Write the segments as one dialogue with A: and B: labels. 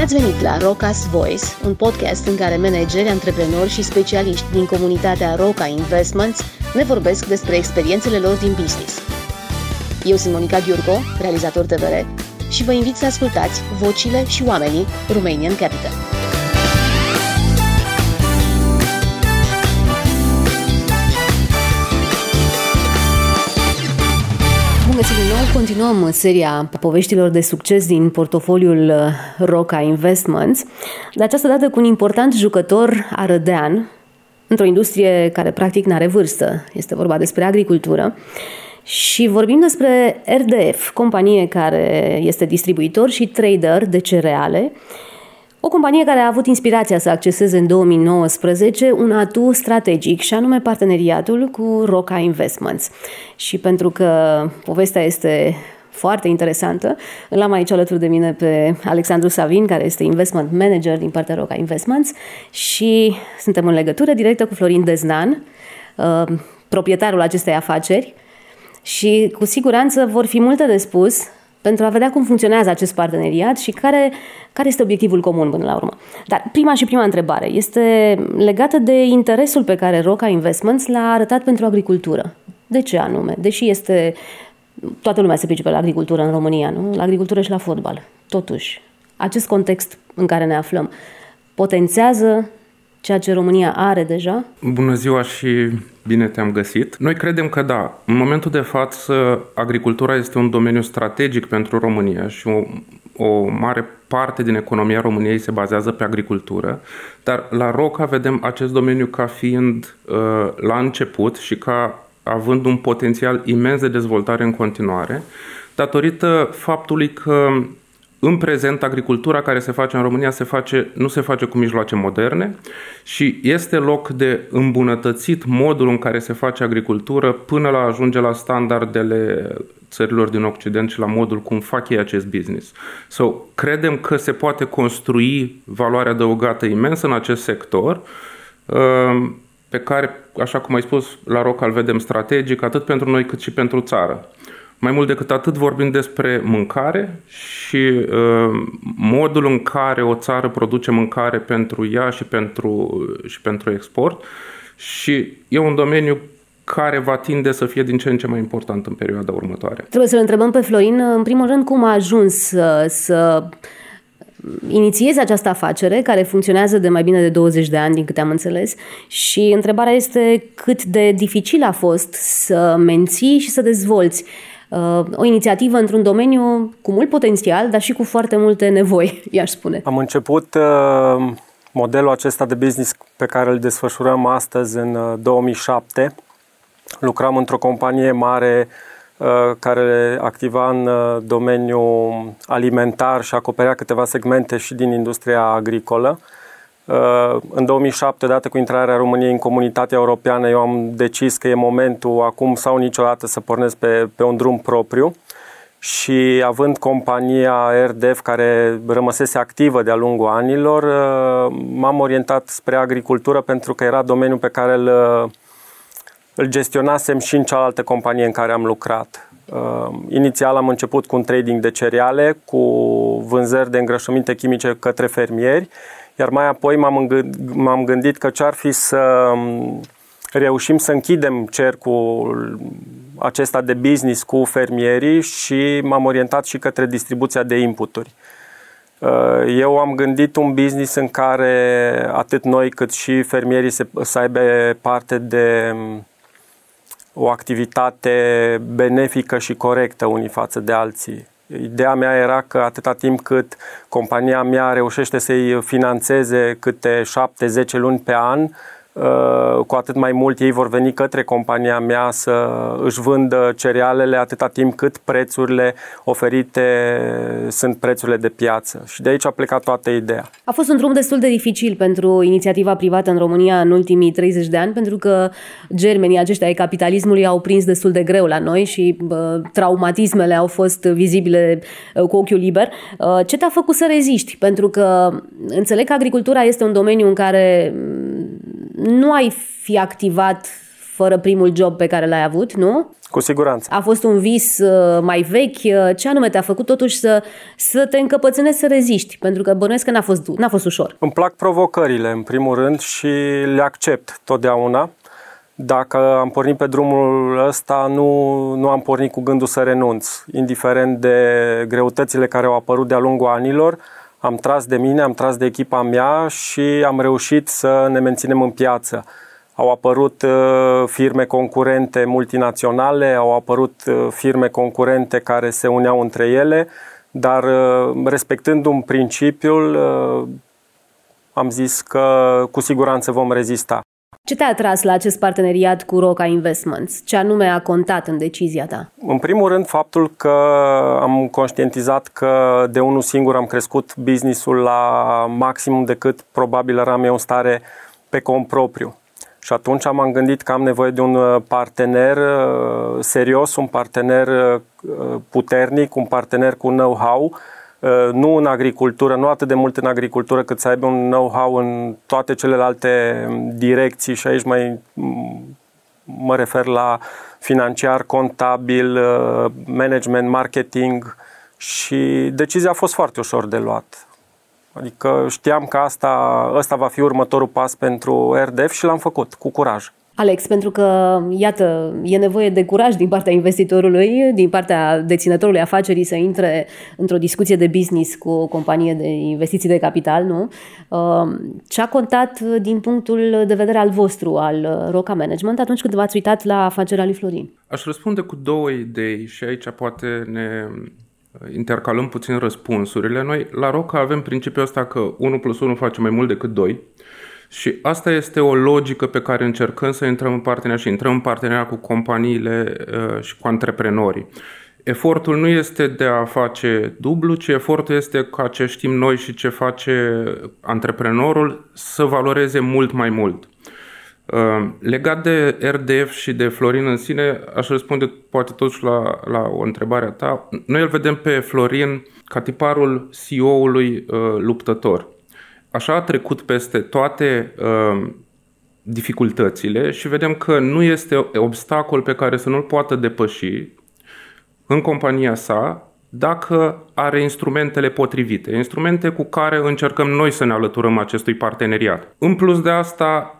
A: Bine ați venit la Rocas Voice, un podcast în care manageri, antreprenori și specialiști din comunitatea Roca Investments ne vorbesc despre experiențele lor din business. Eu sunt Monica Ghiurco, realizator TVR, și vă invit să ascultați vocile și oamenii Romanian Capital. Găsit din nou. Continuăm seria poveștilor de succes din portofoliul uh, Roca Investments, de această dată cu un important jucător arădean, într-o industrie care practic n-are vârstă. Este vorba despre agricultură. Și vorbim despre RDF, companie care este distribuitor și trader de cereale o companie care a avut inspirația să acceseze în 2019 un atu strategic și anume parteneriatul cu Roca Investments. Și pentru că povestea este foarte interesantă. Îl am aici alături de mine pe Alexandru Savin, care este investment manager din partea Roca Investments și suntem în legătură directă cu Florin Deznan, uh, proprietarul acestei afaceri și cu siguranță vor fi multe de spus pentru a vedea cum funcționează acest parteneriat și care, care este obiectivul comun până la urmă. Dar prima și prima întrebare este legată de interesul pe care Roca Investments l-a arătat pentru agricultură. De ce anume? Deși este... Toată lumea se pricepe la agricultură în România, nu? La agricultură și la fotbal. Totuși, acest context în care ne aflăm potențează ceea ce România are deja?
B: Bună ziua și bine te-am găsit. Noi credem că da, în momentul de față agricultura este un domeniu strategic pentru România și o, o mare parte din economia României se bazează pe agricultură, dar la Roca vedem acest domeniu ca fiind uh, la început și ca având un potențial imens de dezvoltare în continuare, datorită faptului că în prezent, agricultura care se face în România se face, nu se face cu mijloace moderne și este loc de îmbunătățit modul în care se face agricultură până la ajunge la standardele țărilor din Occident și la modul cum fac ei acest business. So, credem că se poate construi valoare adăugată imensă în acest sector um, pe care, așa cum ai spus, la Rocal vedem strategic atât pentru noi cât și pentru țară. Mai mult decât atât vorbim despre mâncare și uh, modul în care o țară produce mâncare pentru ea și pentru, și pentru export și e un domeniu care va tinde să fie din ce în ce mai important în perioada următoare.
A: Trebuie să-l întrebăm pe Florin, în primul rând, cum a ajuns să, să inițieze această afacere care funcționează de mai bine de 20 de ani, din câte am înțeles, și întrebarea este cât de dificil a fost să menții și să dezvolți Uh, o inițiativă într-un domeniu cu mult potențial, dar și cu foarte multe nevoi, i-aș spune.
C: Am început uh, modelul acesta de business pe care îl desfășurăm astăzi în 2007. Uh, Lucram într-o companie mare care activa în domeniul alimentar și acoperea câteva segmente și din industria agricolă. Uh, în 2007, dată cu intrarea României în comunitatea europeană, eu am decis că e momentul acum sau niciodată să pornesc pe, pe un drum propriu și având compania RDF care rămăsese activă de-a lungul anilor, uh, m-am orientat spre agricultură pentru că era domeniul pe care îl, îl gestionasem și în cealaltă companie în care am lucrat. Uh, inițial am început cu un trading de cereale, cu vânzări de îngrășăminte chimice către fermieri iar mai apoi m-am, gândit, m-am gândit că ce-ar fi să um, reușim să închidem cercul acesta de business cu fermierii și m-am orientat și către distribuția de inputuri. Uh, eu am gândit un business în care atât noi cât și fermierii se, să aibă parte de um, o activitate benefică și corectă unii față de alții. Ideea mea era că atâta timp cât compania mea reușește să-i financeze câte 7-10 luni pe an, Uh, cu atât mai mult ei vor veni către compania mea să își vândă cerealele atâta timp cât prețurile oferite sunt prețurile de piață. Și de aici a plecat toată ideea.
A: A fost un drum destul de dificil pentru inițiativa privată în România în ultimii 30 de ani, pentru că germenii aceștia ai capitalismului au prins destul de greu la noi și uh, traumatismele au fost vizibile uh, cu ochiul liber. Uh, ce te-a făcut să reziști? Pentru că înțeleg că agricultura este un domeniu în care nu ai fi activat fără primul job pe care l-ai avut, nu?
C: Cu siguranță.
A: A fost un vis uh, mai vechi? Ce anume te-a făcut totuși să, să te încăpățânezi să reziști? Pentru că bănuiesc că n-a fost, n-a fost ușor.
C: Îmi plac provocările, în primul rând, și le accept totdeauna. Dacă am pornit pe drumul ăsta, nu, nu am pornit cu gândul să renunț. Indiferent de greutățile care au apărut de-a lungul anilor, am tras de mine, am tras de echipa mea și am reușit să ne menținem în piață. Au apărut uh, firme concurente multinaționale, au apărut uh, firme concurente care se uneau între ele, dar uh, respectând un principiul, am zis că cu siguranță vom rezista.
A: Ce te-a atras la acest parteneriat cu Roca Investments? Ce anume a contat în decizia ta?
C: În primul rând, faptul că am conștientizat că de unul singur am crescut businessul la maximum decât probabil eram eu în stare pe cont propriu. Și atunci am gândit că am nevoie de un uh, partener uh, serios, un partener uh, puternic, un partener cu know-how, nu în agricultură, nu atât de mult în agricultură, cât să aibă un know-how în toate celelalte direcții și aici mai mă refer la financiar, contabil, management, marketing și decizia a fost foarte ușor de luat. Adică știam că asta, asta va fi următorul pas pentru RDF și l-am făcut cu curaj.
A: Alex, pentru că, iată, e nevoie de curaj din partea investitorului, din partea deținătorului afacerii să intre într-o discuție de business cu o companie de investiții de capital, nu? Um, ce a contat din punctul de vedere al vostru, al Roca Management, atunci când v-ați uitat la afacerea lui Florin?
B: Aș răspunde cu două idei și aici poate ne intercalăm puțin răspunsurile. Noi la Roca avem principiul ăsta că 1 plus 1 face mai mult decât 2 și asta este o logică pe care încercăm să intrăm în parteneriat și intrăm în parteneriat cu companiile uh, și cu antreprenorii. Efortul nu este de a face dublu, ci efortul este ca ce știm noi și ce face antreprenorul să valoreze mult mai mult. Ehm, legat de RDF și de Florin în sine, aș răspunde poate totuși la, la o întrebare a ta. Noi îl vedem pe Florin ca tiparul CEO-ului uh, luptător. Așa a trecut peste toate uh, dificultățile și vedem că nu este obstacol pe care să nu-l poată depăși în compania sa dacă are instrumentele potrivite, instrumente cu care încercăm noi să ne alăturăm acestui parteneriat. În plus de asta,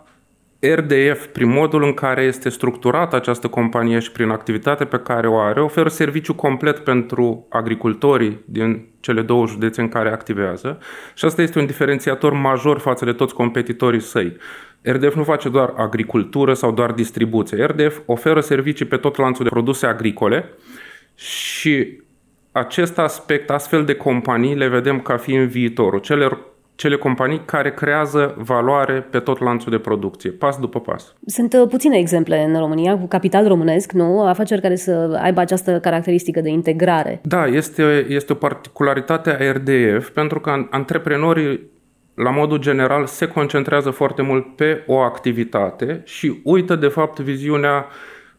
B: RDF, prin modul în care este structurată această companie și prin activitatea pe care o are, oferă serviciu complet pentru agricultorii din cele două județe în care activează și asta este un diferențiator major față de toți competitorii săi. RDF nu face doar agricultură sau doar distribuție. RDF oferă servicii pe tot lanțul de produse agricole și acest aspect, astfel de companii, le vedem ca fiind viitorul. Cele cele companii care creează valoare pe tot lanțul de producție, pas după pas.
A: Sunt uh, puține exemple în România cu capital românesc, nu? Afaceri care să aibă această caracteristică de integrare.
B: Da, este, este o particularitate a RDF pentru că antreprenorii la modul general se concentrează foarte mult pe o activitate și uită de fapt viziunea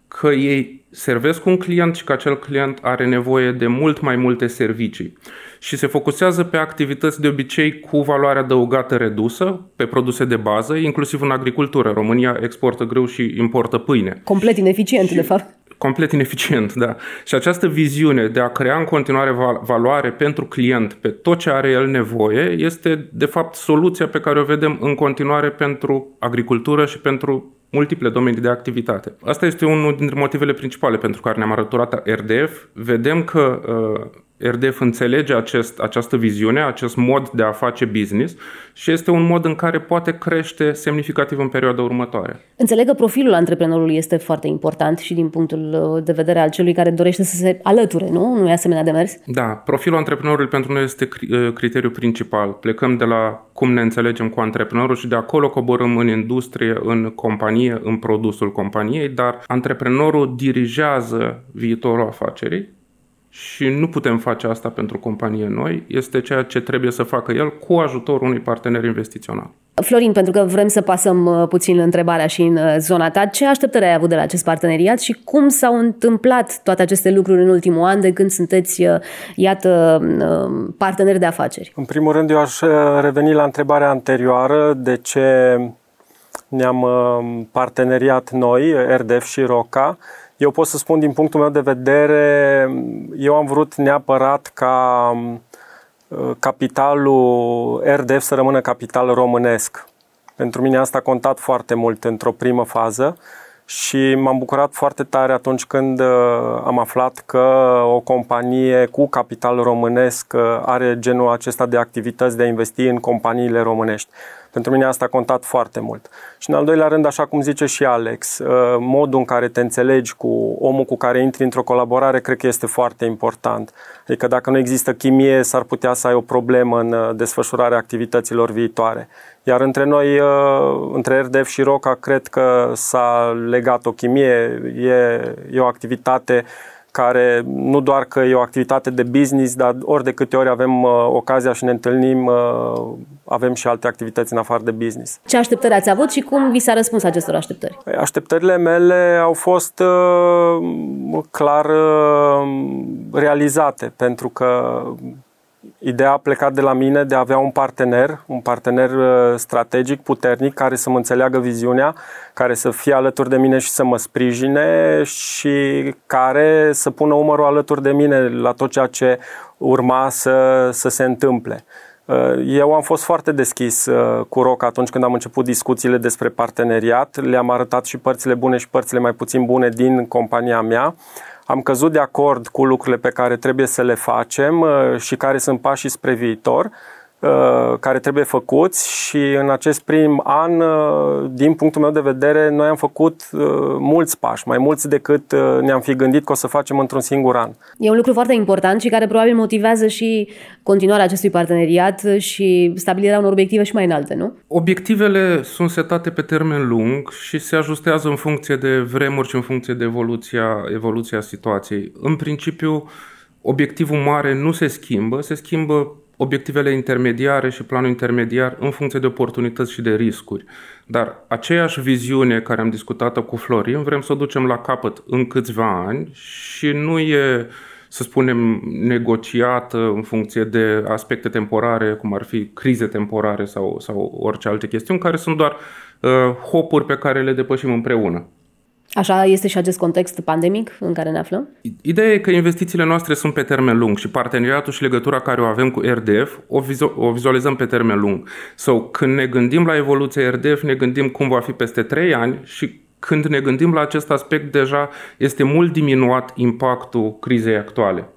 B: că ei servesc un client și că acel client are nevoie de mult mai multe servicii și se focusează pe activități de obicei cu valoare adăugată redusă, pe produse de bază, inclusiv în agricultură. România exportă greu și importă pâine.
A: Complet ineficient, și... de fapt
B: complet ineficient, da. Și această viziune de a crea în continuare valoare pentru client pe tot ce are el nevoie este, de fapt, soluția pe care o vedem în continuare pentru agricultură și pentru multiple domenii de activitate. Asta este unul dintre motivele principale pentru care ne-am arăturat RDF. Vedem că uh, RDF înțelege acest, această viziune, acest mod de a face business și este un mod în care poate crește semnificativ în perioada următoare.
A: Înțeleg că profilul antreprenorului este foarte important și din punctul uh, de vedere al celui care dorește să se alăture, nu? Nu e asemenea de mers?
B: Da, profilul antreprenorului pentru noi este uh, criteriul principal. Plecăm de la cum ne înțelegem cu antreprenorul și de acolo coborâm în industrie, în companie, în produsul companiei, dar antreprenorul dirigează viitorul afacerii și nu putem face asta pentru companie noi, este ceea ce trebuie să facă el cu ajutorul unui partener investițional.
A: Florin, pentru că vrem să pasăm uh, puțin întrebarea și în uh, zona ta, ce așteptări ai avut de la acest parteneriat și cum s-au întâmplat toate aceste lucruri în ultimul an de când sunteți, uh, iată, parteneri de afaceri?
C: În primul rând, eu aș reveni la întrebarea anterioară, de ce ne-am parteneriat noi, RDF și ROCA, Eu pot să spun din punctul meu de vedere, eu am vrut neapărat ca uh, capitalul RDF să rămână capital românesc. Pentru mine asta a contat foarte mult într-o primă fază și m-am bucurat foarte tare atunci când uh, am aflat că o companie cu capital românesc uh, are genul acesta de activități de a investi în companiile românești. Pentru mine asta a contat foarte mult. Și în al doilea rând, așa cum zice și Alex, uh, modul în care te înțelegi cu omul cu care intri într-o colaborare, cred că este foarte important. Adică dacă nu există chimie, s-ar putea să ai o problemă în uh, desfășurarea activităților viitoare. Iar între noi, uh, între RDF și ROCA, cred că s-a legat o chimie, e, e o activitate care nu doar că e o activitate de business, dar ori de câte ori avem uh, ocazia și ne întâlnim, uh, avem și alte activități în afară de business.
A: Ce așteptări ați avut și cum vi s-a răspuns acestor așteptări?
C: Păi, așteptările mele au fost uh, clar uh, realizate, pentru că Ideea a plecat de la mine de a avea un partener, un partener uh, strategic, puternic, care să mă înțeleagă viziunea, care să fie alături de mine și să mă sprijine și care să pună umărul alături de mine la tot ceea ce urma să, să se întâmple. Uh, eu am fost foarte deschis uh, cu Roc atunci când am început discuțiile despre parteneriat. Le-am arătat și părțile bune și părțile mai puțin bune din compania mea am căzut de acord cu lucrurile pe care trebuie să le facem uh, și care sunt pașii spre viitor. uh, care trebuie făcuți și în acest prim an, uh, din punctul meu de vedere, noi am făcut mulți pași, mai mulți decât ne-am fi gândit că o să facem într-un singur an.
A: E un lucru foarte important și care probabil motivează și continuarea acestui parteneriat și stabilirea unor obiective și mai înalte, nu?
B: Obiectivele sunt setate pe termen lung și se ajustează în funcție de vremuri și în funcție de evoluția, evoluția situației. În principiu, obiectivul mare nu se schimbă, se schimbă obiectivele intermediare și planul intermediar în funcție de oportunități și de riscuri. Dar aceeași viziune care am discutat-o cu Florin, vrem să o ducem la capăt în câțiva ani și nu e să spunem, negociată în funcție de aspecte temporare, cum ar fi crize temporare sau, sau orice alte chestiuni, care sunt doar uh, hopuri pe care le depășim împreună.
A: Așa este și acest context pandemic în care ne aflăm?
B: Ideea e că investițiile noastre sunt pe termen lung și parteneriatul și legătura care o avem cu RDF o, vizu- o vizualizăm pe termen lung. Sau so, când ne gândim la evoluția RDF, ne gândim cum va fi peste 3 ani și când ne gândim la acest aspect, deja este mult diminuat impactul crizei actuale.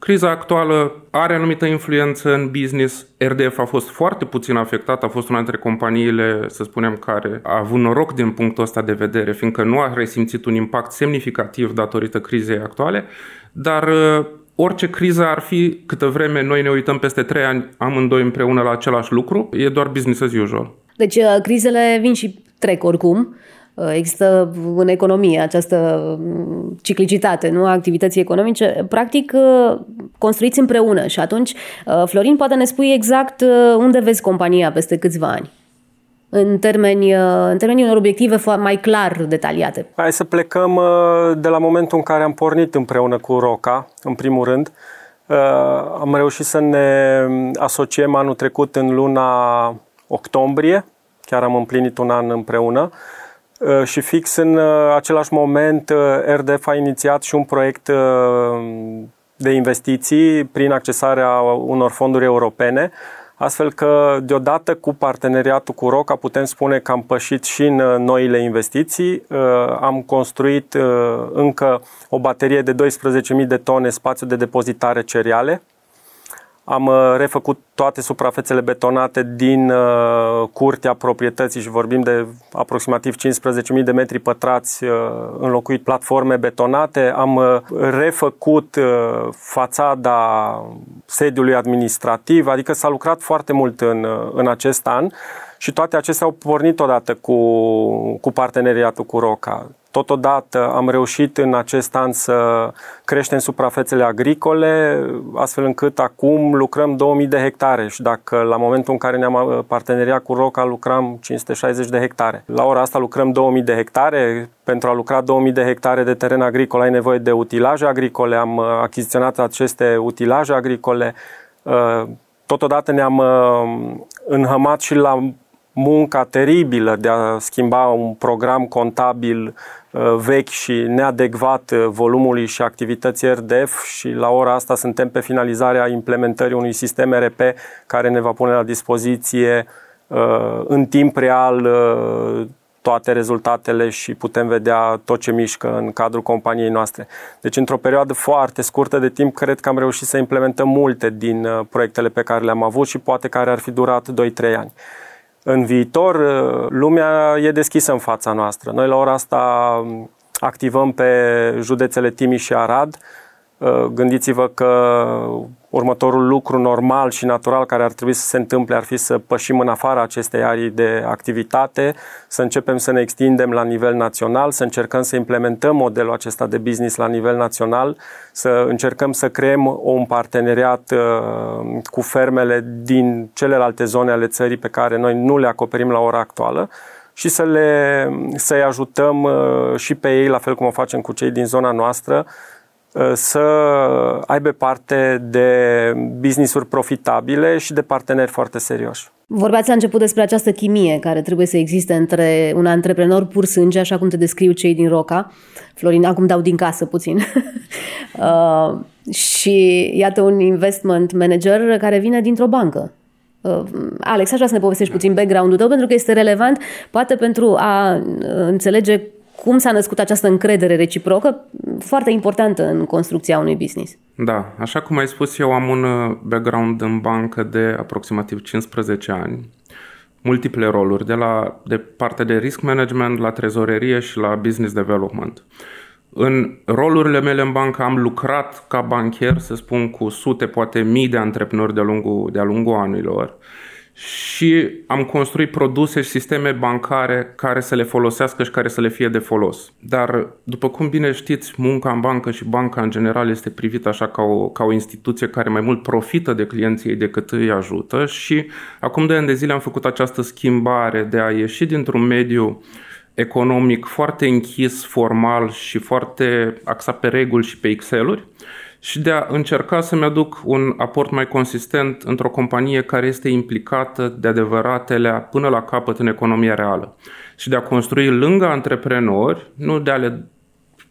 B: Criza actuală are anumită influență în business. RDF a fost foarte puțin afectat, a fost una dintre companiile, să spunem, care a avut noroc din punctul ăsta de vedere, fiindcă nu a resimțit un impact semnificativ datorită crizei actuale, dar uh, orice criză ar fi, câtă vreme noi ne uităm peste trei ani amândoi împreună la același lucru, e doar business as usual.
A: Deci uh, crizele vin și trec oricum. Uh, există în economie această mm, ciclicitate nu? a activității economice, practic uh, construiți împreună și atunci uh, Florin poate ne spui exact unde vezi compania peste câțiva ani în termeni, în termenii unor obiective mai clar detaliate.
C: Hai să plecăm de la momentul în care am pornit împreună cu Roca, în primul rând. Am reușit să ne asociem anul trecut în luna octombrie, chiar am împlinit un an împreună. Uh, și fix în uh, același moment uh, RDF a inițiat și un proiect de investiții prin accesarea unor fonduri europene, astfel că deodată cu parteneriatul cu ROCA putem spune că am pășit și în noile investiții, am construit încă o baterie de 12.000 de tone spațiu de depozitare cereale, am uh, refăcut toate suprafețele betonate din uh, curtea proprietății și vorbim de aproximativ 15.000 de metri pătrați, uh, înlocuit platforme betonate. Am refăcut fațada sediului administrativ, adică s-a lucrat foarte mult în, în acest an și toate acestea au pornit odată cu, cu parteneriatul cu ROCA. Totodată am reușit în acest an să creștem suprafețele agricole, astfel încât acum lucrăm 2000 de hectare și dacă la momentul în care ne-am uh, parteneriat cu Roca lucram 560 de hectare. La ora asta lucrăm 2000 de hectare. Pentru a lucra 2000 de hectare de teren agricol ai nevoie de utilaje agricole. Am uh, achiziționat aceste utilaje agricole. Uh, totodată ne-am înhămat și la munca teribilă de a schimba un program contabil uh, vechi și neadecvat uh, volumului și activității RDF și la ora asta suntem pe finalizarea implementării unui sistem RP care ne va pune la dispoziție uh, în timp real toate rezultatele și putem vedea tot ce mișcă în cadrul companiei noastre. Deci, într-o perioadă foarte scurtă de timp, cred că am reușit să implementăm multe din proiectele pe care le-am avut și poate care ar fi durat 2-3 ani. În viitor, uh, lumea e deschisă în fața noastră. Noi la ora asta um, activăm pe județele Timiș și Arad, Uh, gândiți-vă că următorul lucru normal și natural care ar trebui să se întâmple ar fi să pășim în afara acestei arii de activitate, să începem să ne extindem la nivel național, să încercăm să implementăm modelul acesta de business la nivel național, să încercăm să creăm un parteneriat uh, cu fermele din celelalte zone ale țării pe care noi nu le acoperim la ora actuală și să le, să-i ajutăm uh, și pe ei, la fel cum o facem cu cei din zona noastră, Uh, să aibă parte de business-uri profitabile și de parteneri foarte serioși.
A: Vorbeați la început despre această chimie care trebuie să existe între un antreprenor pur sânge, așa cum te descriu cei din Roca. Florin, acum dau din casă puțin. uh, și iată un investment manager care vine dintr-o bancă. Uh, Alex, aș vrea să ne povestești puțin background-ul tău pentru că este relevant, poate pentru a uh, înțelege cum s-a născut această încredere reciprocă, foarte importantă în construcția unui business.
B: Da, așa cum ai spus, eu am un uh, background în bancă de aproximativ 15 ani, multiple roluri, de la de partea de risk management la trezorerie și la business development. În rolurile mele în bancă am lucrat ca bancher, să spun, cu sute, poate mii de antreprenori de-a lungul, de-a lungul anilor și am construit produse și sisteme bancare care să le folosească și care să le fie de folos. Dar, după cum bine știți, munca în bancă și banca în general este privită așa ca o, ca o instituție care mai mult profită de clienții ei decât îi ajută și acum de ani de zile am făcut această schimbare de a ieși dintr-un mediu economic foarte închis, formal și foarte axat pe reguli și pe Excel-uri și de a încerca să-mi aduc un aport mai consistent într-o companie care este implicată de adevăratele până la capăt în economia reală și de a construi lângă antreprenori, nu de a le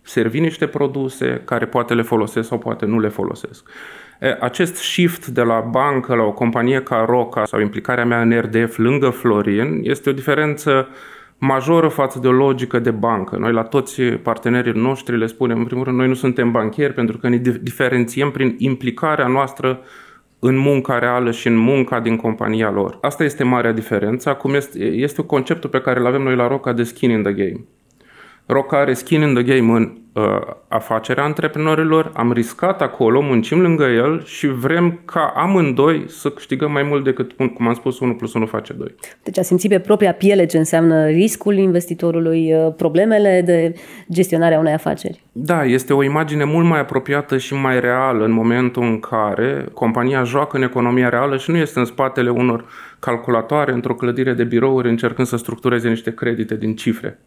B: servi niște produse care poate le folosesc sau poate nu le folosesc. Acest shift de la bancă la o companie ca Roca sau implicarea mea în RDF lângă Florin este o diferență majoră față de o logică de bancă. Noi la toți partenerii noștri le spunem, în primul rând, noi nu suntem banchieri pentru că ne diferențiem prin implicarea noastră în munca reală și în munca din compania lor. Asta este marea diferență. Acum este, este conceptul pe care îl avem noi la Roca de skin in the game. Roca are skin in the game în uh, afacerea antreprenorilor, am riscat acolo, muncim lângă el și vrem ca amândoi să câștigăm mai mult decât, cum am spus, 1 plus 1 face 2.
A: Deci a simțit pe propria piele ce înseamnă riscul investitorului, uh, problemele de gestionare a unei afaceri.
B: Da, este o imagine mult mai apropiată și mai reală în momentul în care compania joacă în economia reală și nu este în spatele unor calculatoare într-o clădire de birouri încercând să structureze niște credite din cifre.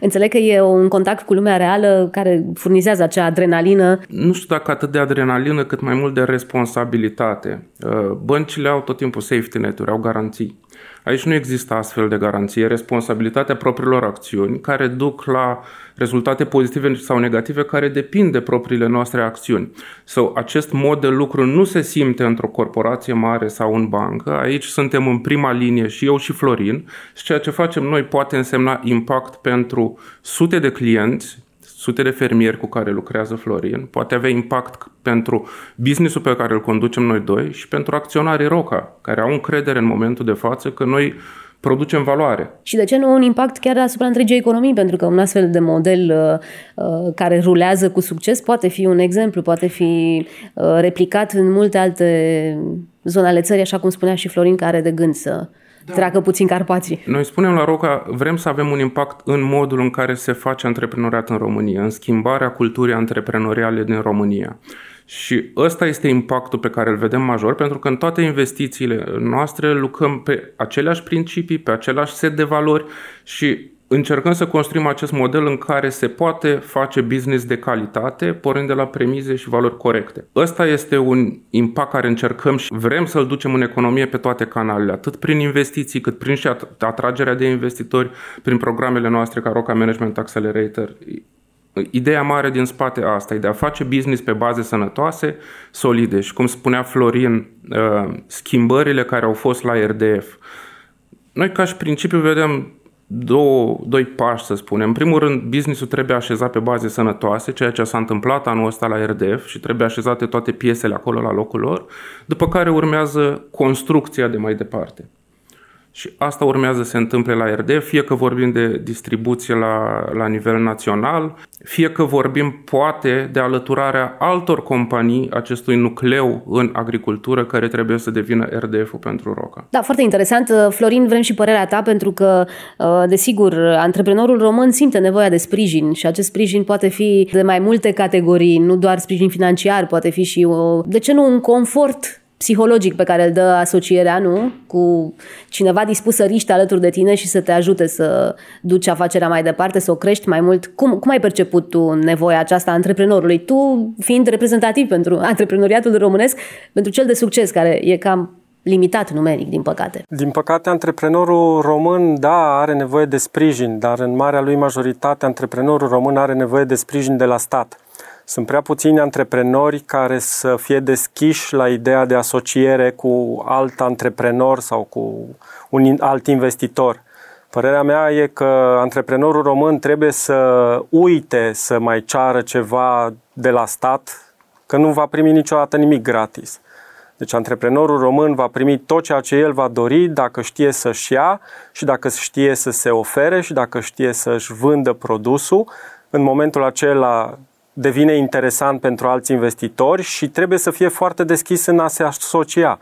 A: Înțeleg că e un contact cu lumea reală care furnizează acea adrenalină.
B: Nu știu dacă atât de adrenalină, cât mai mult de responsabilitate. Uh, băncile au tot timpul safety net-uri, au garanții. Aici nu există astfel de garanție, responsabilitatea propriilor acțiuni care duc la rezultate pozitive sau negative care depind de propriile noastre acțiuni. Sau so, acest mod de lucru nu se simte într-o corporație mare sau în bancă. Aici suntem în prima linie și eu și Florin și ceea ce facem noi poate însemna impact pentru sute de clienți sute de fermieri cu care lucrează Florin, poate avea impact pentru businessul pe care îl conducem noi doi și pentru acționarii Roca, care au încredere în momentul de față că noi producem valoare.
A: Și de ce nu un impact chiar asupra întregii economii? Pentru că un astfel de model uh, uh, care rulează cu succes poate fi un exemplu, poate fi uh, replicat în multe alte zone ale țării, așa cum spunea și Florin, care are de gând să da. treacă puțin Carpații.
B: Noi spunem la Roca, vrem să avem un impact în modul în care se face antreprenoriat în România, în schimbarea culturii antreprenoriale din România. Și ăsta este impactul pe care îl vedem major, pentru că în toate investițiile noastre lucrăm pe aceleași principii, pe același set de valori și încercăm să construim acest model în care se poate face business de calitate, pornind de la premize și valori corecte. Ăsta este un impact care încercăm și vrem să-l ducem în economie pe toate canalele, atât prin investiții, cât prin și atragerea de investitori, prin programele noastre ca Roca Management Accelerator. Ideea mare din spate asta e de a face business pe baze sănătoase, solide și, cum spunea Florin, uh, schimbările care au fost la RDF. Noi ca și principiu vedem două, doi pași, să spunem. În primul rând, businessul trebuie așezat pe baze sănătoase, ceea ce s-a întâmplat anul ăsta la RDF și trebuie așezate toate piesele acolo la locul lor, după care urmează construcția de mai departe. Și asta urmează să se întâmple la RD, fie că vorbim de distribuție la, la nivel național, fie că vorbim poate de alăturarea altor companii acestui nucleu în agricultură care trebuie să devină RDF-ul pentru Roca.
A: Da, foarte interesant. Florin, vrem și părerea ta pentru că, uh, desigur, antreprenorul român simte nevoia de sprijin și acest sprijin poate fi de mai multe categorii, nu doar sprijin financiar, poate fi și, o, de ce nu, un confort psihologic pe care îl dă asocierea, nu? Cu cineva dispus să riște alături de tine și să te ajute să duci afacerea mai departe, să o crești mai mult. Cum, cum ai perceput tu nevoia aceasta a antreprenorului? Tu fiind reprezentativ pentru antreprenoriatul românesc, pentru cel de succes, care e cam limitat numeric, din păcate.
C: Din păcate, antreprenorul român, da, are nevoie de sprijin, dar în marea lui majoritate, antreprenorul român are nevoie de sprijin de la stat. Sunt prea puțini antreprenori care să fie deschiși la ideea de asociere cu alt antreprenor sau cu un alt investitor. Părerea mea e că antreprenorul român trebuie să uite să mai ceară ceva de la stat, că nu va primi niciodată nimic gratis. Deci antreprenorul român va primi tot ceea ce el va dori dacă știe să-și ia și dacă știe să se ofere și dacă știe să-și vândă produsul. În momentul acela devine interesant pentru alți investitori și trebuie să fie foarte deschis în a se asocia.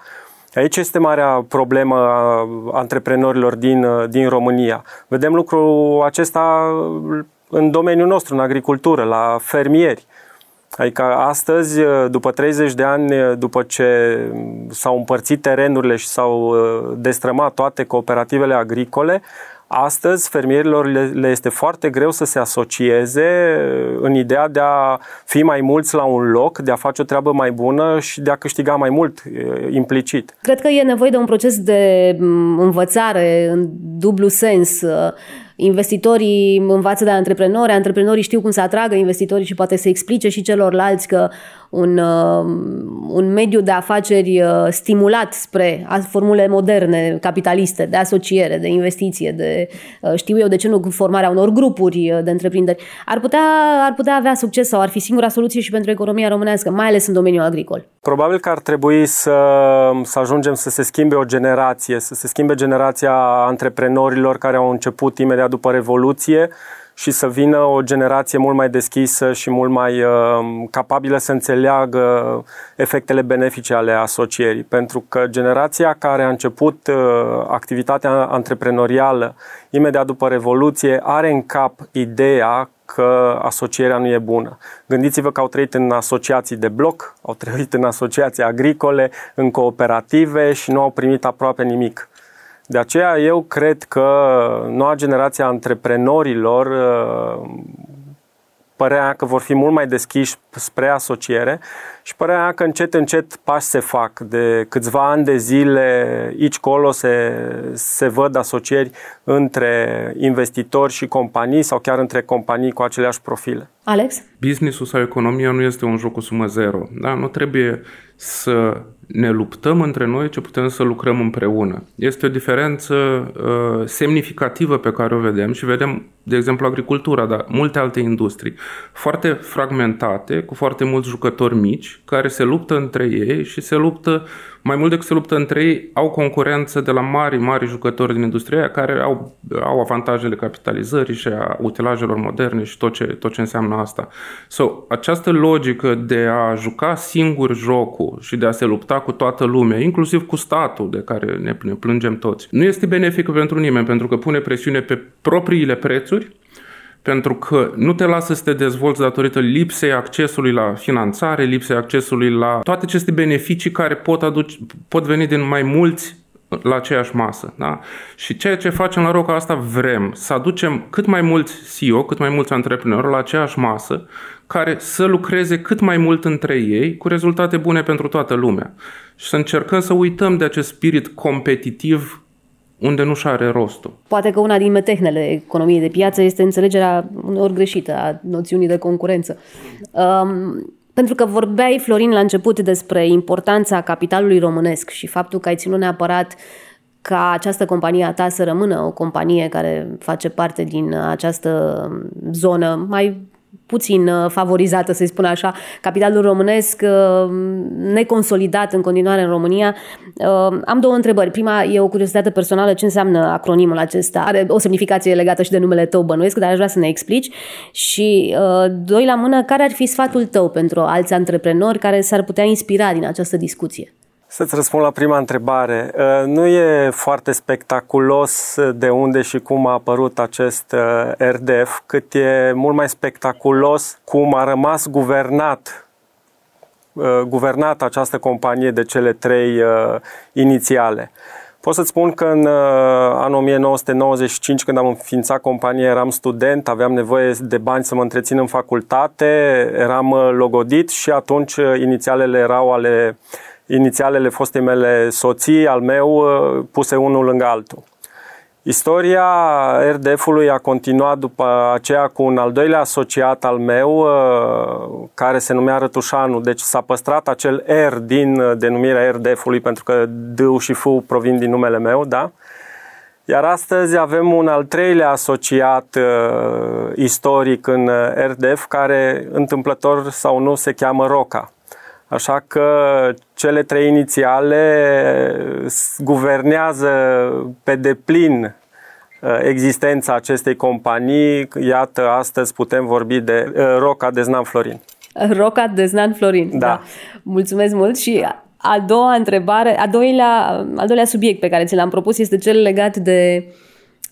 C: Aici este marea problemă a antreprenorilor din, din România. Vedem lucrul acesta în domeniul nostru, în agricultură, la fermieri. Adică astăzi, după 30 de ani, după ce s-au împărțit terenurile și s-au destrămat toate cooperativele agricole, Astăzi, fermierilor le, le este foarte greu să se asocieze în ideea de a fi mai mulți la un loc, de a face o treabă mai bună și de a câștiga mai mult implicit.
A: Cred că e nevoie de un proces de învățare în dublu sens investitorii învață de antreprenori, antreprenorii știu cum să atragă investitorii și poate să explice și celorlalți că un, uh, un mediu de afaceri uh, stimulat spre formule moderne, capitaliste, de asociere, de investiție, de uh, știu eu de ce nu formarea unor grupuri de întreprinderi, ar putea, ar putea avea succes sau ar fi singura soluție și pentru economia românească, mai ales în domeniul agricol.
C: Probabil că ar trebui să, să ajungem să se schimbe o generație, să se schimbe generația antreprenorilor care au început imediat după Revoluție și să vină o generație mult mai deschisă și mult mai uh, capabilă să înțeleagă efectele benefice ale asocierii. Pentru că generația care a început uh, activitatea antreprenorială imediat după Revoluție are în cap ideea că asocierea nu e bună. Gândiți-vă că au trăit în asociații de bloc, au trăit în asociații agricole, în cooperative și nu au primit aproape nimic. De aceea eu cred că noua generație a antreprenorilor uh, părea că vor fi mult mai deschiși spre asociere și părea că încet, încet pași se fac. De câțiva ani de zile, aici colo se, se văd asocieri între investitori și companii sau chiar între companii cu aceleași profile.
A: Alex?
B: Businessul sau economia nu este un joc cu sumă zero. Da? Nu trebuie să ne luptăm între noi, ce putem să lucrăm împreună. Este o diferență uh, semnificativă pe care o vedem și vedem, de exemplu, agricultura, dar multe alte industrii, foarte fragmentate, cu foarte mulți jucători mici, care se luptă între ei și se luptă mai mult decât se luptă între ei, au concurență de la mari, mari jucători din industria care au, au avantajele capitalizării și a utilajelor moderne și tot ce, tot ce înseamnă asta. So, această logică de a juca singur jocul și de a se lupta cu toată lumea, inclusiv cu statul de care ne, ne plângem toți, nu este benefică pentru nimeni, pentru că pune presiune pe propriile prețuri pentru că nu te lasă să te dezvolți datorită lipsei accesului la finanțare, lipsei accesului la toate aceste beneficii care pot, aduce, pot veni din mai mulți la aceeași masă. Da? Și ceea ce facem la Roca asta vrem să aducem cât mai mulți CEO, cât mai mulți antreprenori la aceeași masă, care să lucreze cât mai mult între ei cu rezultate bune pentru toată lumea. Și să încercăm să uităm de acest spirit competitiv unde nu și are rostul.
A: Poate că una din metehnele economiei de piață este înțelegerea uneori greșită a noțiunii de concurență. Um, pentru că vorbeai, Florin, la început despre importanța capitalului românesc și faptul că ai ținut neapărat ca această companie a ta să rămână o companie care face parte din această zonă mai puțin uh, favorizată, să-i spun așa, capitalul românesc uh, neconsolidat în continuare în România. Uh, am două întrebări. Prima e o curiozitate personală, ce înseamnă acronimul acesta? Are o semnificație legată și de numele tău, bănuiesc, dar aș vrea să ne explici. Și doi la mână, care ar fi sfatul tău pentru alți antreprenori care s-ar putea inspira din această discuție?
C: Să-ți răspund la prima întrebare. Uh, nu e foarte spectaculos de unde și cum a apărut acest uh, RDF, cât e mult mai spectaculos cum a rămas guvernat uh, guvernat această companie de cele trei inițiale. Pot să-ți spun că în anul 1995, când am înființat compania, eram student, aveam nevoie de bani să mă întrețin în facultate, eram logodit și atunci inițialele erau ale inițialele fostei mele soții, al meu, uh, puse unul lângă altul. Istoria RDF-ului a continuat după aceea cu un al doilea asociat al meu, uh, care se numea Rătușanu. Deci s-a păstrat acel R din uh, denumirea RDF-ului, pentru că D și F provin din numele meu, da? Iar astăzi avem un al treilea asociat uh, istoric în RDF, care întâmplător sau nu se cheamă Roca. Așa că cele trei inițiale guvernează pe deplin uh, existența acestei companii. Iată, astăzi putem vorbi de uh, Roca Deznan Florin.
A: Roca Deznan Florin, da. da. Mulțumesc mult și a doua întrebare, a doilea, al doilea subiect pe care ți l-am propus este cel legat de uh,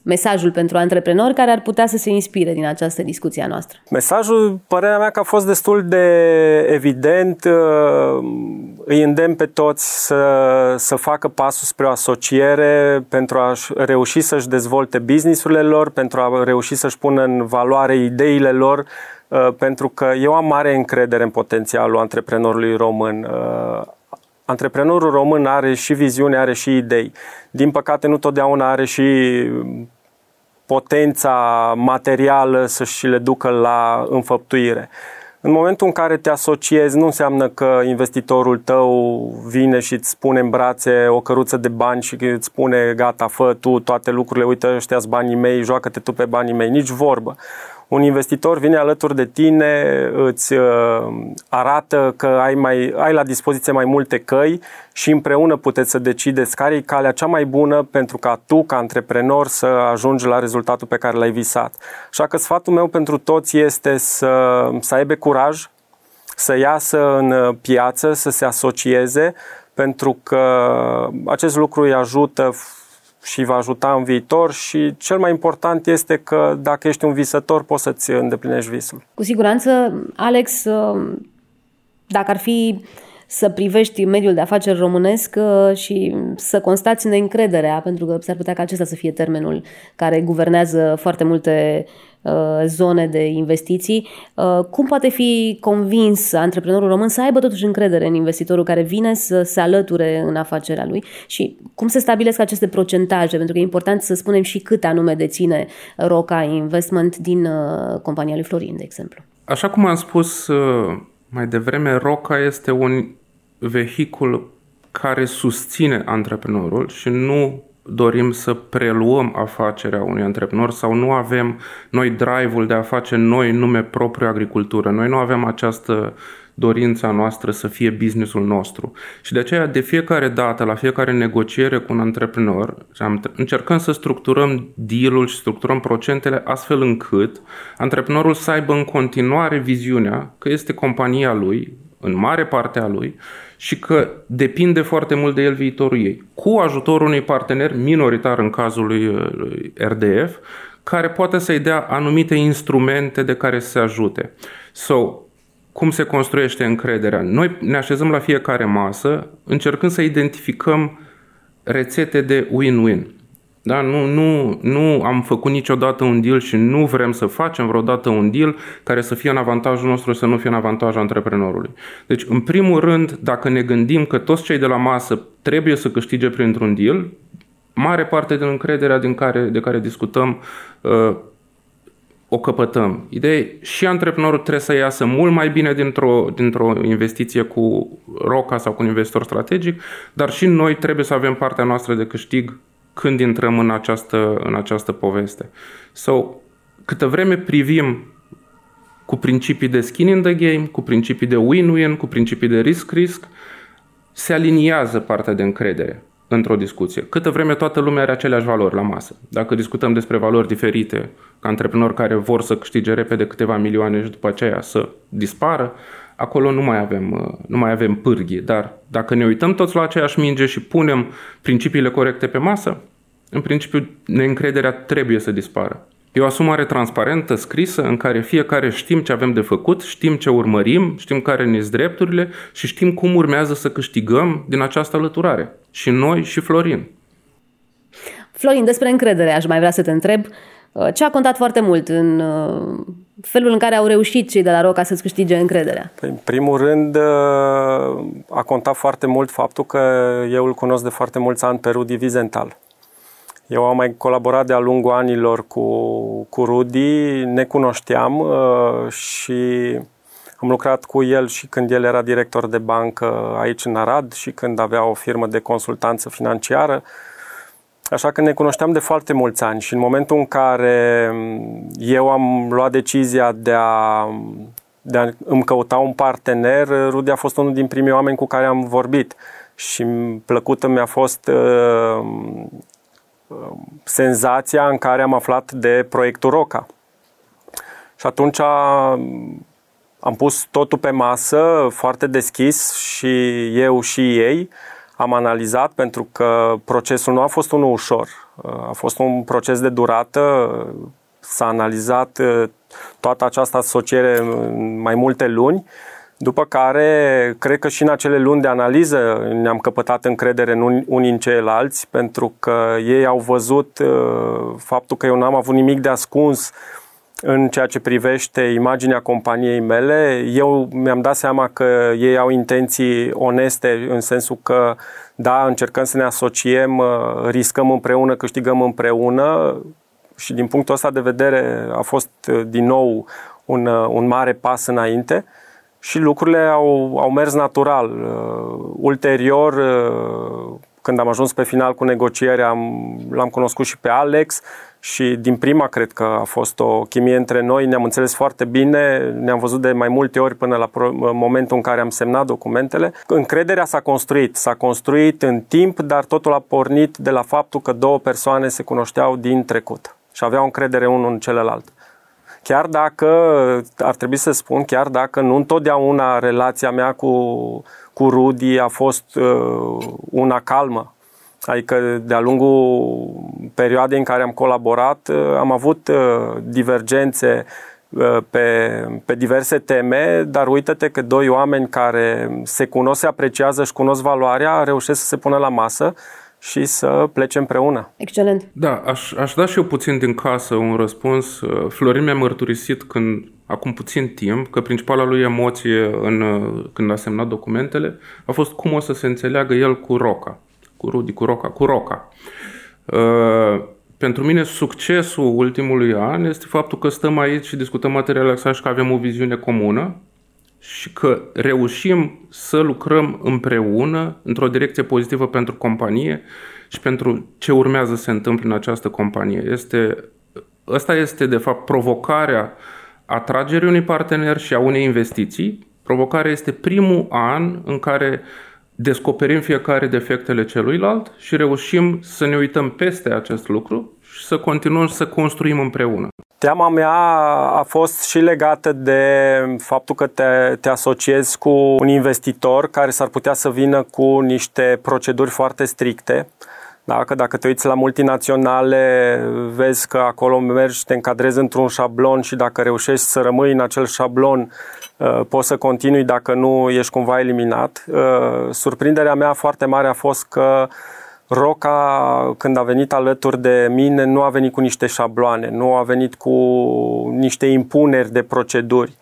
A: mesajul pentru antreprenori care ar putea să se inspire din această discuție a noastră?
C: Mesajul, părerea mea că a fost destul de evident. Uh, îi îndemn pe toți să, să facă pasul spre o asociere pentru a reuși să-și dezvolte businessurile lor, pentru a reuși să-și pună în valoare ideile lor, uh, pentru că eu am mare încredere în potențialul antreprenorului român. Uh, antreprenorul român are și viziune, are și idei. Din păcate, nu totdeauna are și potența materială să și le ducă la înfăptuire. În momentul în care te asociezi, nu înseamnă că investitorul tău vine și îți spune în brațe o căruță de bani și îți spune gata, fă tu toate lucrurile, uite ăștia banii mei, joacă-te tu pe banii mei, nici vorbă un investitor vine alături de tine, îți uh, arată că ai, mai, ai la dispoziție mai multe căi și împreună puteți să decideți care e calea cea mai bună pentru ca tu, ca antreprenor, să ajungi la rezultatul pe care l-ai visat. Așa că sfatul meu pentru toți este să, să aibă curaj, să iasă în piață, să se asocieze, pentru că acest lucru îi ajută și va ajuta în viitor și cel mai important este că dacă ești un visător poți să-ți îndeplinești visul.
A: Cu siguranță, Alex, dacă ar fi să privești mediul de afaceri românesc uh, și să constați neîncrederea, pentru că s-ar putea ca acesta să fie termenul care guvernează foarte multe uh, zone de investiții. Uh, cum poate fi convins antreprenorul român să aibă totuși încredere în investitorul care vine să se alăture în afacerea lui și cum se stabilesc aceste procentaje, pentru că e important să spunem și cât anume deține Roca Investment din compania lui Florin, de exemplu.
B: Așa cum am spus mai devreme, Roca este un vehicul care susține antreprenorul și nu dorim să preluăm afacerea unui antreprenor sau nu avem noi drive-ul de a face noi nume propriu agricultură. Noi nu avem această dorința noastră să fie businessul nostru. Și de aceea, de fiecare dată, la fiecare negociere cu un antreprenor, încercăm să structurăm deal-ul și structurăm procentele astfel încât antreprenorul să aibă în continuare viziunea că este compania lui, în mare parte a lui, și că depinde foarte mult de el viitorul ei. Cu ajutorul unui partener minoritar în cazul lui, lui RDF, care poate să-i dea anumite instrumente de care să se ajute. So, cum se construiește încrederea? Noi ne așezăm la fiecare masă încercând să identificăm rețete de win-win. Da? Nu, nu, nu am făcut niciodată un deal și nu vrem să facem vreodată un deal care să fie în avantajul nostru, să nu fie în avantajul antreprenorului. Deci, în primul rând, dacă ne gândim că toți cei de la masă trebuie să câștige printr-un deal, mare parte din încrederea din care, de care discutăm uh, o căpătăm. Ideea e, și antreprenorul trebuie să iasă mult mai bine dintr-o, dintr-o investiție cu ROCA sau cu un investitor strategic, dar și noi trebuie să avem partea noastră de câștig când intrăm în această, în această poveste. So, câtă vreme privim cu principii de skin in the game, cu principii de win-win, cu principii de risk-risk, se aliniază partea de încredere într-o discuție. Câtă vreme toată lumea are aceleași valori la masă. Dacă discutăm despre valori diferite, ca antreprenori care vor să câștige repede câteva milioane și după aceea să dispară, acolo nu mai avem, uh, nu mai avem pârghie. Dar dacă ne uităm toți la aceeași minge și punem principiile corecte pe masă, în principiu neîncrederea trebuie să dispară. E o asumare transparentă, scrisă, în care fiecare știm ce avem de făcut, știm ce urmărim, știm care ne sunt drepturile și știm cum urmează să câștigăm din această alăturare. Și noi și Florin.
A: Florin, despre încredere aș mai vrea să te întreb. Uh, ce a contat foarte mult în uh, felul în care au reușit cei de la Roca să-ți câștige încrederea?
C: Păi, în primul rând, uh, a contat foarte mult faptul că eu îl cunosc de foarte mulți ani pe Rudi Vizental. Eu am mai colaborat de-a lungul anilor cu, cu Rudi, ne cunoșteam uh, și am lucrat cu el și când el era director de bancă aici în Arad și când avea o firmă de consultanță financiară. Așa că ne cunoșteam de foarte mulți ani și în momentul în care eu am luat decizia de a, de a îmi căuta un partener, Rudi a fost unul din primii oameni cu care am vorbit și plăcută mi-a fost uh, senzația în care am aflat de proiectul ROCA. Și atunci am pus totul pe masă, foarte deschis și eu și ei. Am analizat pentru că procesul nu a fost unul ușor. A fost un proces de durată. S-a analizat toată această asociere în mai multe luni după care, cred că și în acele luni de analiză ne-am căpătat încredere în unii în ceilalți, pentru că ei au văzut uh, faptul că eu n-am avut nimic de ascuns în ceea ce privește imaginea companiei mele. Eu mi-am dat seama că ei au intenții oneste în sensul că, da, încercăm să ne asociem, uh, riscăm împreună, câștigăm împreună și din punctul ăsta de vedere a fost uh, din nou un, un mare pas înainte și lucrurile au, au mers natural. Uh, ulterior, uh, când am ajuns pe final cu negocierea, am, l-am cunoscut și pe Alex și din prima cred că a fost o chimie între noi, ne-am înțeles foarte bine, ne-am văzut de mai multe ori până la pro- momentul în care am semnat documentele. Încrederea s-a construit, s-a construit în timp, dar totul a pornit de la faptul că două persoane se cunoșteau din trecut și aveau încredere unul în celălalt. Chiar dacă, ar trebui să spun, chiar dacă nu întotdeauna relația mea cu, cu Rudy a fost uh, una calmă. Adică de-a lungul perioadei în care am colaborat uh, am avut uh, divergențe uh, pe, pe diverse teme, dar uită-te că doi oameni care se cunosc, se apreciază și cunosc valoarea, reușesc să se pună la masă și să plece împreună.
A: Excelent.
B: Da, aș, aș da și eu puțin din casă un răspuns. Florin mi-a mărturisit când, acum puțin timp, că principala lui emoție în, când a semnat documentele a fost cum o să se înțeleagă el cu Roca, cu Rudi, cu Roca, cu Roca. Uh, pentru mine succesul ultimului an este faptul că stăm aici și discutăm materiale și că avem o viziune comună și că reușim să lucrăm împreună într-o direcție pozitivă pentru companie și pentru ce urmează să se întâmple în această companie. Este, ăsta este, de fapt, provocarea atragerii unui partener și a unei investiții. Provocarea este primul an în care descoperim fiecare defectele celuilalt și reușim să ne uităm peste acest lucru și să continuăm să construim împreună.
C: Teama mea a fost și legată de faptul că te, te asociezi cu un investitor care s-ar putea să vină cu niște proceduri foarte stricte. Dacă, dacă te uiți la multinaționale, vezi că acolo mergi, te încadrezi într-un șablon și dacă reușești să rămâi în acel șablon, uh, poți să continui, dacă nu ești cumva eliminat. Uh, surprinderea mea foarte mare a fost că Roca, când a venit alături de mine, nu a venit cu niște șabloane, nu a venit cu niște impuneri de proceduri,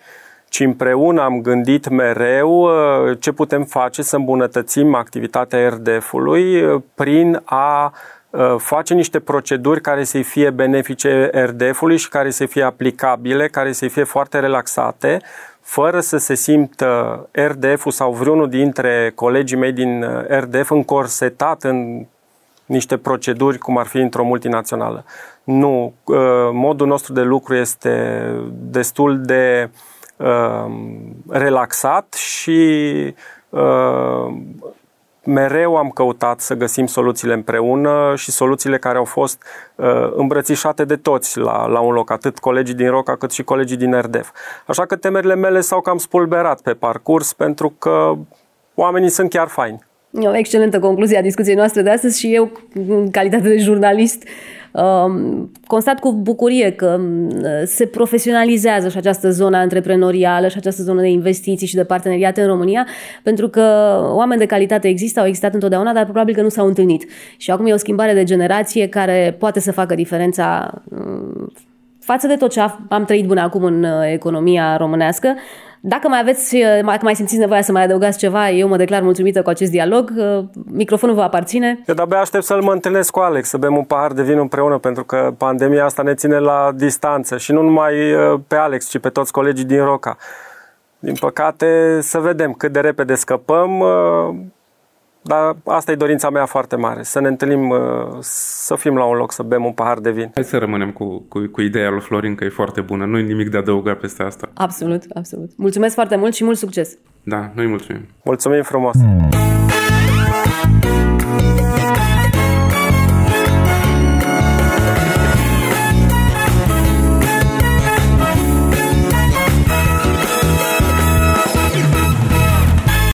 C: ci împreună am gândit mereu uh, ce putem face să îmbunătățim activitatea RDF-ului uh, prin a uh, face niște proceduri care să fie benefice RDF-ului și care să fie aplicabile, care să fie foarte relaxate, fără să se simtă RDF-ul sau vreunul dintre colegii mei din RDF încorsetat în niște proceduri cum ar fi într-o multinațională. Nu, modul nostru de lucru este destul de uh, Um, relaxat și uh, mereu am căutat să găsim soluțiile împreună și soluțiile care au fost uh, îmbrățișate de toți la, la un loc, atât colegii din ROCA cât și colegii din RDF. Așa că temerile mele s-au cam spulberat pe parcurs pentru că oamenii sunt chiar faini.
A: E o excelentă concluzie a discuției noastre de astăzi și eu, în calitate de jurnalist, um, constat cu bucurie că um, se profesionalizează și această zonă antreprenorială și această zonă de investiții și de parteneriate în România, pentru că oameni de calitate există, au existat întotdeauna, dar probabil că nu s-au întâlnit. Și acum e o schimbare de generație care poate să facă diferența um, față de tot ce am trăit până acum în uh, economia românească, dacă mai aveți, dacă mai simțiți nevoia să mai adăugați ceva, eu mă declar mulțumită cu acest dialog. Microfonul vă aparține.
C: Eu de-abia aștept să-l mă întâlnesc cu Alex, să bem un pahar de vin împreună, pentru că pandemia asta ne ține la distanță și nu numai uh, pe Alex, ci pe toți colegii din Roca. Din păcate, să vedem cât de repede scăpăm. Uh, dar asta e dorința mea foarte mare, să ne întâlnim, uh, să fim la un loc, să bem un pahar de vin.
B: Hai să rămânem cu, cu, cu ideea lui Florin că e foarte bună, nu e nimic de adăugat peste asta.
A: Absolut, absolut. Mulțumesc foarte mult și mult succes!
B: Da, noi mulțumim!
C: Mulțumim frumos! Mm.